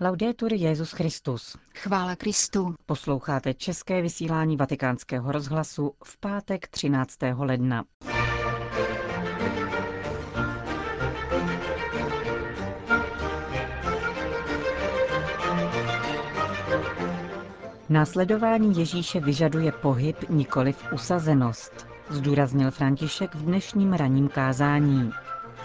Laudetur Jezus Christus. Chvála Kristu. Posloucháte české vysílání Vatikánského rozhlasu v pátek 13. ledna. Následování Ježíše vyžaduje pohyb, nikoliv usazenost, zdůraznil František v dnešním ranním kázání.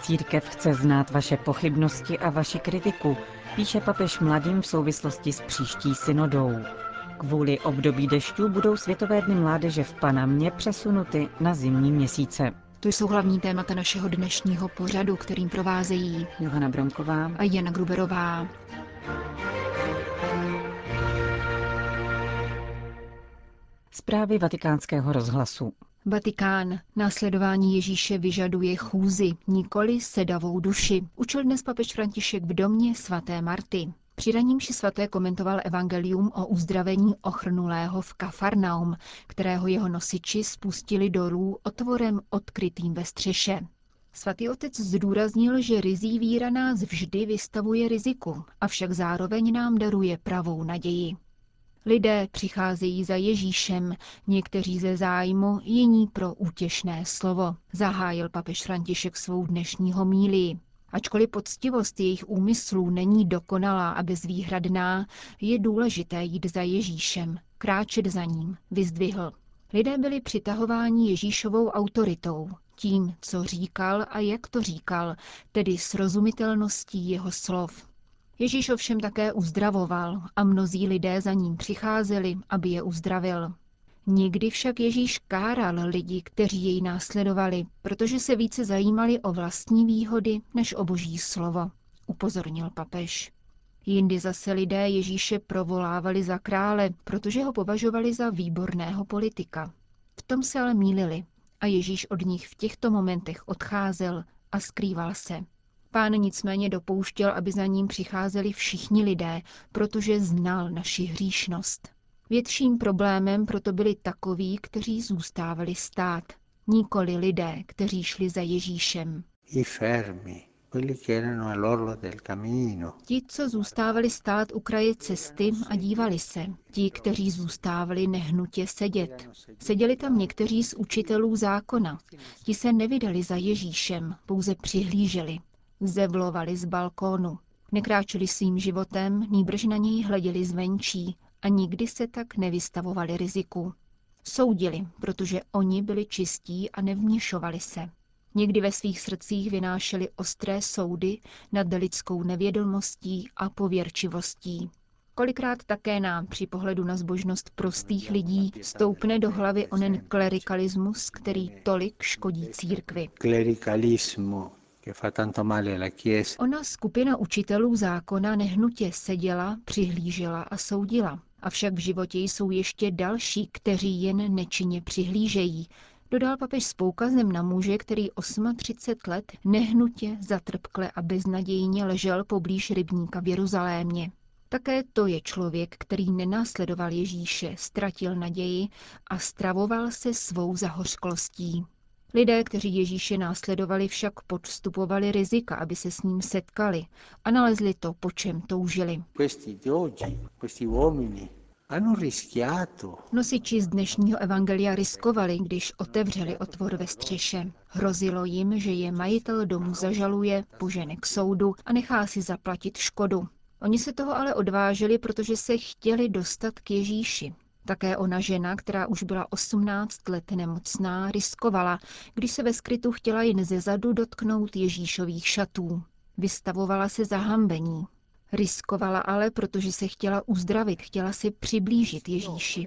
Církev chce znát vaše pochybnosti a vaši kritiku, píše papež mladým v souvislosti s příští synodou. Kvůli období dešťů budou Světové dny mládeže v Panamě přesunuty na zimní měsíce. To jsou hlavní témata našeho dnešního pořadu, kterým provázejí Johana Bromková a Jana Gruberová. Zprávy vatikánského rozhlasu. Vatikán. Následování Ježíše vyžaduje chůzi, nikoli sedavou duši. Učil dnes papež František v domě svaté Marty. Při ranímši svaté komentoval evangelium o uzdravení ochrnulého v Kafarnaum, kterého jeho nosiči spustili dolů otvorem odkrytým ve střeše. Svatý otec zdůraznil, že rizí víra nás vždy vystavuje riziku, avšak zároveň nám daruje pravou naději. Lidé přicházejí za Ježíšem, někteří ze zájmu, jiní pro útěšné slovo, zahájil papež František svou dnešní homílii. Ačkoliv poctivost jejich úmyslů není dokonalá a bezvýhradná, je důležité jít za Ježíšem, kráčet za ním, vyzdvihl. Lidé byli přitahováni Ježíšovou autoritou, tím, co říkal a jak to říkal, tedy srozumitelností jeho slov. Ježíš ovšem také uzdravoval a mnozí lidé za ním přicházeli, aby je uzdravil. Nikdy však Ježíš káral lidi, kteří jej následovali, protože se více zajímali o vlastní výhody než o boží slovo, upozornil papež. Jindy zase lidé Ježíše provolávali za krále, protože ho považovali za výborného politika. V tom se ale mýlili a Ježíš od nich v těchto momentech odcházel a skrýval se. Pán nicméně dopouštěl, aby za ním přicházeli všichni lidé, protože znal naši hříšnost. Větším problémem proto byli takoví, kteří zůstávali stát, nikoli lidé, kteří šli za Ježíšem. Ti, co zůstávali stát u kraje cesty a dívali se, ti, kteří zůstávali nehnutě sedět. Seděli tam někteří z učitelů zákona. Ti se nevydali za Ježíšem, pouze přihlíželi zevlovali z balkónu. Nekráčeli svým životem, nýbrž na něj hleděli zvenčí a nikdy se tak nevystavovali riziku. Soudili, protože oni byli čistí a nevměšovali se. Někdy ve svých srdcích vynášeli ostré soudy nad lidskou nevědomostí a pověrčivostí. Kolikrát také nám při pohledu na zbožnost prostých lidí stoupne do hlavy onen klerikalismus, který tolik škodí církvi. Ona skupina učitelů zákona nehnutě seděla, přihlížela a soudila. Avšak v životě jsou ještě další, kteří jen nečinně přihlížejí, dodal papež s poukazem na muže, který 38 let nehnutě, zatrpkle a beznadějně ležel poblíž rybníka v Jeruzalémě. Také to je člověk, který nenásledoval Ježíše, ztratil naději a stravoval se svou zahořklostí. Lidé, kteří Ježíše následovali, však podstupovali rizika, aby se s ním setkali a nalezli to, po čem toužili. Nosiči z dnešního evangelia riskovali, když otevřeli otvor ve střeše. Hrozilo jim, že je majitel domu zažaluje, požene k soudu a nechá si zaplatit škodu. Oni se toho ale odváželi, protože se chtěli dostat k Ježíši. Také ona žena, která už byla 18 let nemocná, riskovala, když se ve skrytu chtěla jen ze zadu dotknout Ježíšových šatů. Vystavovala se zahambení. Riskovala ale, protože se chtěla uzdravit, chtěla se přiblížit Ježíši.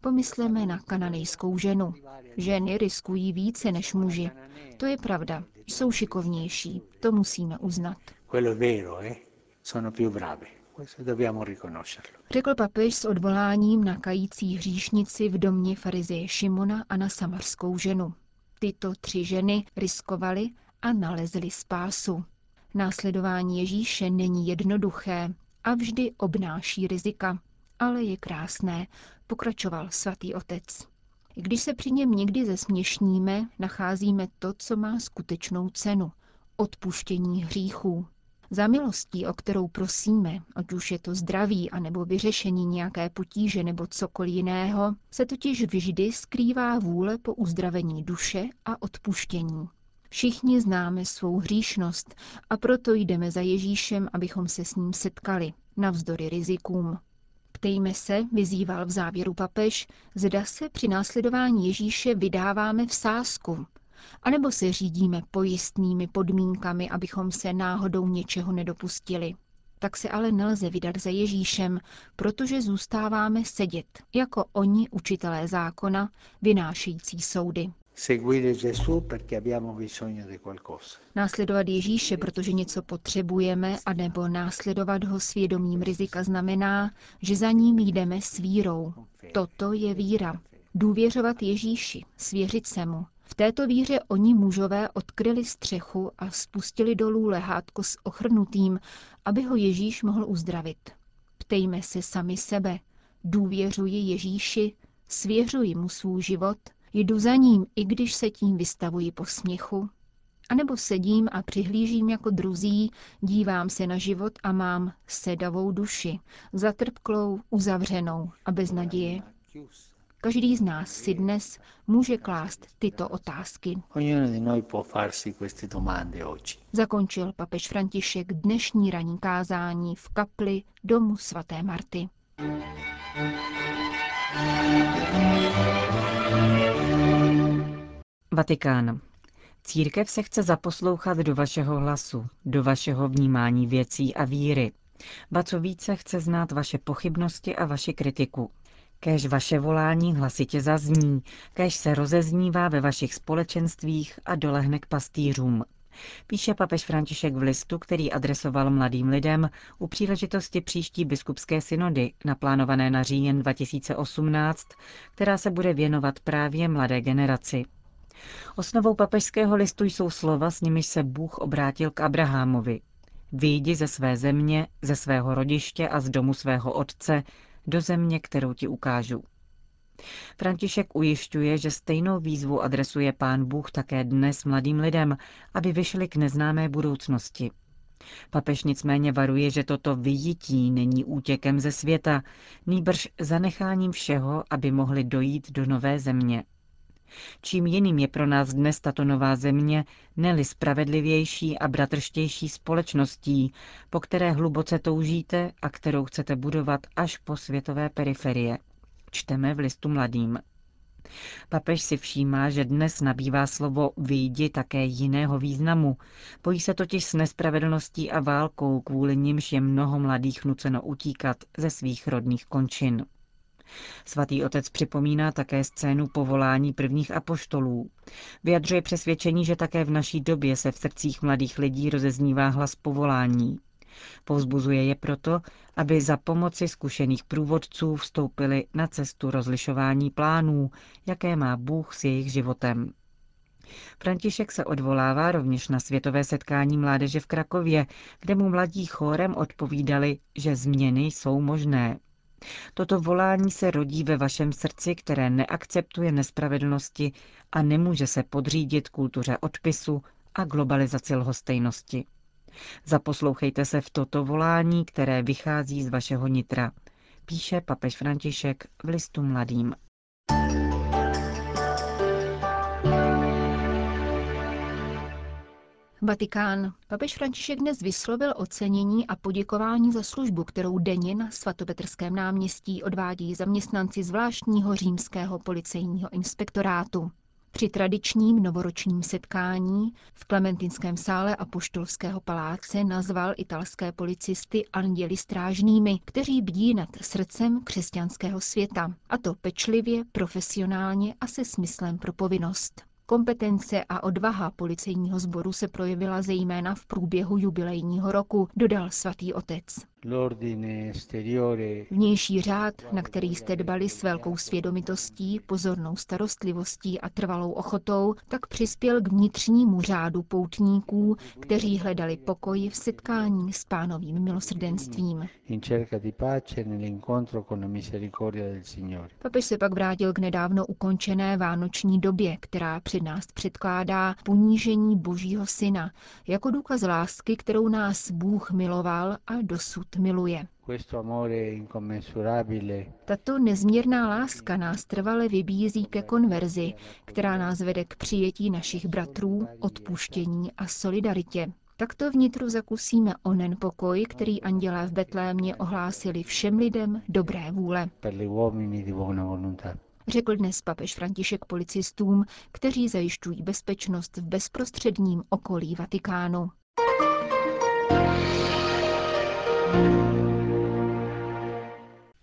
Pomysleme na kananejskou ženu. Ženy riskují více než muži. To je pravda. Jsou šikovnější. To musíme uznat. Vero, eh? Brave. Řekl papež s odvoláním na kající hříšnici v domě farizeje Šimona a na samarskou ženu. Tyto tři ženy riskovaly a nalezly spásu. Následování Ježíše není jednoduché a vždy obnáší rizika, ale je krásné, pokračoval svatý otec. Když se při něm někdy zesměšníme, nacházíme to, co má skutečnou cenu – odpuštění hříchů. Za milostí, o kterou prosíme, ať už je to zdraví, anebo vyřešení nějaké potíže nebo cokoliv jiného, se totiž vždy skrývá vůle po uzdravení duše a odpuštění. Všichni známe svou hříšnost a proto jdeme za Ježíšem, abychom se s ním setkali, navzdory rizikům. Ptejme se, vyzýval v závěru papež, zda se při následování Ježíše vydáváme v sásku, anebo se řídíme pojistnými podmínkami, abychom se náhodou něčeho nedopustili. Tak se ale nelze vydat za Ježíšem, protože zůstáváme sedět, jako oni učitelé zákona, vynášející soudy. Následovat Ježíše, protože něco potřebujeme, anebo následovat ho svědomím rizika znamená, že za ním jdeme s vírou. Toto je víra. Důvěřovat Ježíši, svěřit se mu. V této víře oni mužové odkryli střechu a spustili dolů lehátko s ochrnutým, aby ho Ježíš mohl uzdravit. Ptejme se sami sebe. Důvěřuji Ježíši, svěřuji mu svůj život – Jdu za ním, i když se tím vystavuji po směchu. Anebo sedím a přihlížím jako druzí, dívám se na život a mám sedavou duši, zatrpklou, uzavřenou a bez naděje. Každý z nás si dnes může klást tyto otázky. Zakončil papež František dnešní ranní kázání v kapli domu svaté Marty. Vatikán. Církev se chce zaposlouchat do vašeho hlasu, do vašeho vnímání věcí a víry. Ba co více chce znát vaše pochybnosti a vaši kritiku. Kéž vaše volání hlasitě zazní, kéž se rozeznívá ve vašich společenstvích a dolehne k pastýřům. Píše papež František v listu, který adresoval mladým lidem u příležitosti příští biskupské synody, naplánované na říjen 2018, která se bude věnovat právě mladé generaci. Osnovou papežského listu jsou slova, s nimiž se Bůh obrátil k Abrahamovi. Vyjdi ze své země, ze svého rodiště a z domu svého otce do země, kterou ti ukážu. František ujišťuje, že stejnou výzvu adresuje pán Bůh také dnes mladým lidem, aby vyšli k neznámé budoucnosti. Papež nicméně varuje, že toto vyjití není útěkem ze světa, nýbrž zanecháním všeho, aby mohli dojít do nové země. Čím jiným je pro nás dnes tato nová země, neli spravedlivější a bratrštější společností, po které hluboce toužíte a kterou chcete budovat až po světové periferie. Čteme v listu mladým. Papež si všímá, že dnes nabývá slovo vyjdi také jiného významu. Pojí se totiž s nespravedlností a válkou, kvůli nimž je mnoho mladých nuceno utíkat ze svých rodných končin. Svatý otec připomíná také scénu povolání prvních apoštolů. Vyjadřuje přesvědčení, že také v naší době se v srdcích mladých lidí rozeznívá hlas povolání. Povzbuzuje je proto, aby za pomoci zkušených průvodců vstoupili na cestu rozlišování plánů, jaké má Bůh s jejich životem. František se odvolává rovněž na světové setkání mládeže v Krakově, kde mu mladí chórem odpovídali, že změny jsou možné. Toto volání se rodí ve vašem srdci, které neakceptuje nespravedlnosti a nemůže se podřídit kultuře odpisu a globalizaci lhostejnosti. Zaposlouchejte se v toto volání, které vychází z vašeho nitra, píše papež František v listu mladým. Vatikán. Papež František dnes vyslovil ocenění a poděkování za službu, kterou denně na svatopetrském náměstí odvádí zaměstnanci zvláštního římského policejního inspektorátu. Při tradičním novoročním setkání v Klementinském sále a poštolského paláce nazval italské policisty anděli strážnými, kteří bdí nad srdcem křesťanského světa, a to pečlivě, profesionálně a se smyslem pro povinnost. Kompetence a odvaha policejního sboru se projevila zejména v průběhu jubilejního roku, dodal svatý otec. Vnější řád, na který jste dbali s velkou svědomitostí, pozornou starostlivostí a trvalou ochotou, tak přispěl k vnitřnímu řádu poutníků, kteří hledali pokoj v setkání s pánovým milosrdenstvím. Papež se pak vrátil k nedávno ukončené vánoční době, která před nás předkládá ponížení Božího Syna, jako důkaz lásky, kterou nás Bůh miloval a dosud miluje. Tato nezměrná láska nás trvale vybízí ke konverzi, která nás vede k přijetí našich bratrů, odpuštění a solidaritě. Takto vnitru zakusíme onen pokoj, který andělé v Betlémě ohlásili všem lidem dobré vůle. Řekl dnes papež František policistům, kteří zajišťují bezpečnost v bezprostředním okolí Vatikánu.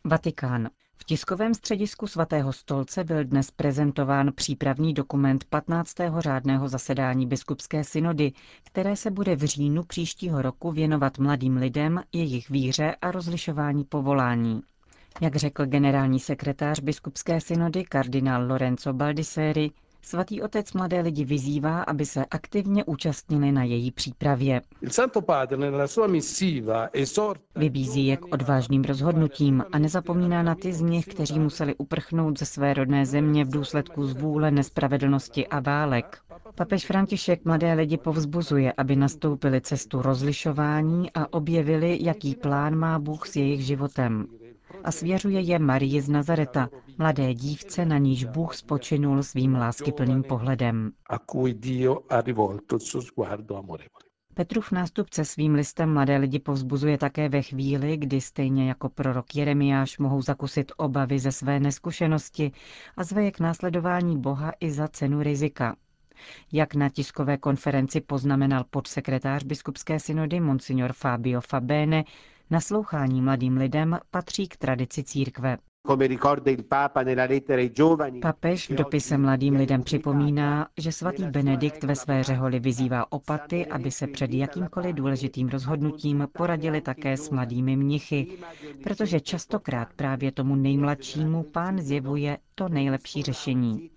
Vatikán. V tiskovém středisku svatého stolce byl dnes prezentován přípravný dokument 15. řádného zasedání biskupské synody, které se bude v říjnu příštího roku věnovat mladým lidem, jejich víře a rozlišování povolání. Jak řekl generální sekretář biskupské synody kardinál Lorenzo Baldisseri, Svatý otec mladé lidi vyzývá, aby se aktivně účastnili na její přípravě. Vybízí je k odvážným rozhodnutím a nezapomíná na ty z nich, kteří museli uprchnout ze své rodné země v důsledku zvůle, nespravedlnosti a válek. Papež František mladé lidi povzbuzuje, aby nastoupili cestu rozlišování a objevili, jaký plán má Bůh s jejich životem a svěřuje je Marii z Nazareta, mladé dívce, na níž Bůh spočinul svým láskyplným pohledem. Petrův nástupce svým listem mladé lidi povzbuzuje také ve chvíli, kdy stejně jako prorok Jeremiáš mohou zakusit obavy ze své neskušenosti a zveje k následování Boha i za cenu rizika. Jak na tiskové konferenci poznamenal podsekretář biskupské synody Monsignor Fabio Fabene, Naslouchání mladým lidem patří k tradici církve. Papež v dopise mladým lidem připomíná, že svatý Benedikt ve své řeholi vyzývá opaty, aby se před jakýmkoliv důležitým rozhodnutím poradili také s mladými mnichy, protože častokrát právě tomu nejmladšímu pán zjevuje to nejlepší řešení.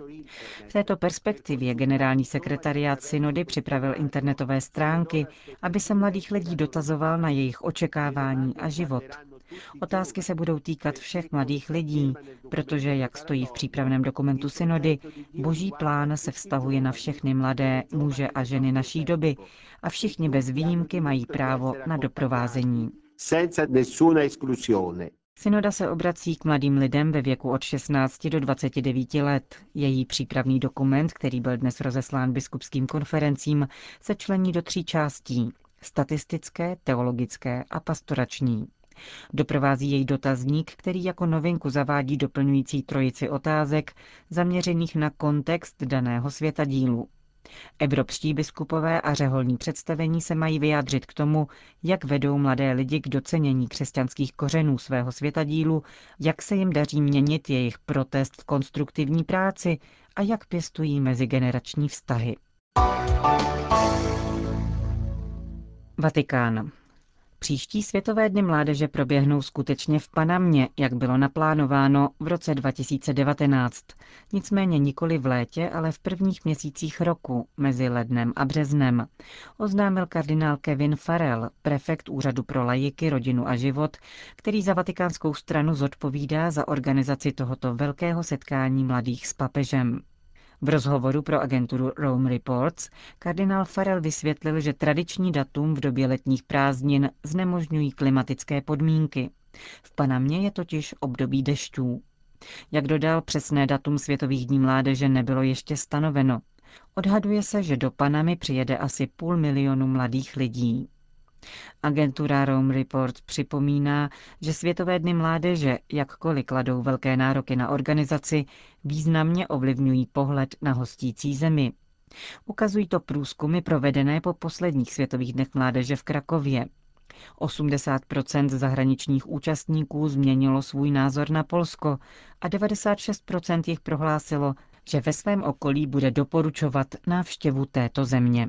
V této perspektivě generální sekretariát synody připravil internetové stránky, aby se mladých lidí dotazoval na jejich očekávání a život. Otázky se budou týkat všech mladých lidí, protože, jak stojí v přípravném dokumentu synody, boží plán se vztahuje na všechny mladé muže a ženy naší doby a všichni bez výjimky mají právo na doprovázení. Synoda se obrací k mladým lidem ve věku od 16 do 29 let. Její přípravný dokument, který byl dnes rozeslán biskupským konferencím, se člení do tří částí. Statistické, teologické a pastorační. Doprovází jej dotazník, který jako novinku zavádí doplňující trojici otázek zaměřených na kontext daného světadílu. Evropští biskupové a řeholní představení se mají vyjádřit k tomu, jak vedou mladé lidi k docenění křesťanských kořenů svého světadílu, jak se jim daří měnit jejich protest v konstruktivní práci a jak pěstují mezigenerační vztahy. Vatikán. Příští světové dny mládeže proběhnou skutečně v Panamě, jak bylo naplánováno v roce 2019. Nicméně nikoli v létě, ale v prvních měsících roku, mezi lednem a březnem. Oznámil kardinál Kevin Farrell, prefekt Úřadu pro lajiky, rodinu a život, který za vatikánskou stranu zodpovídá za organizaci tohoto velkého setkání mladých s papežem. V rozhovoru pro agenturu Rome Reports kardinál Farel vysvětlil, že tradiční datum v době letních prázdnin znemožňují klimatické podmínky. V Panamě je totiž období dešťů. Jak dodal, přesné datum Světových dní mládeže nebylo ještě stanoveno. Odhaduje se, že do Panamy přijede asi půl milionu mladých lidí. Agentura Rome Report připomíná, že Světové dny mládeže, jakkoliv kladou velké nároky na organizaci, významně ovlivňují pohled na hostící zemi. Ukazují to průzkumy provedené po posledních Světových dnech mládeže v Krakově. 80% zahraničních účastníků změnilo svůj názor na Polsko a 96% jich prohlásilo, že ve svém okolí bude doporučovat návštěvu této země.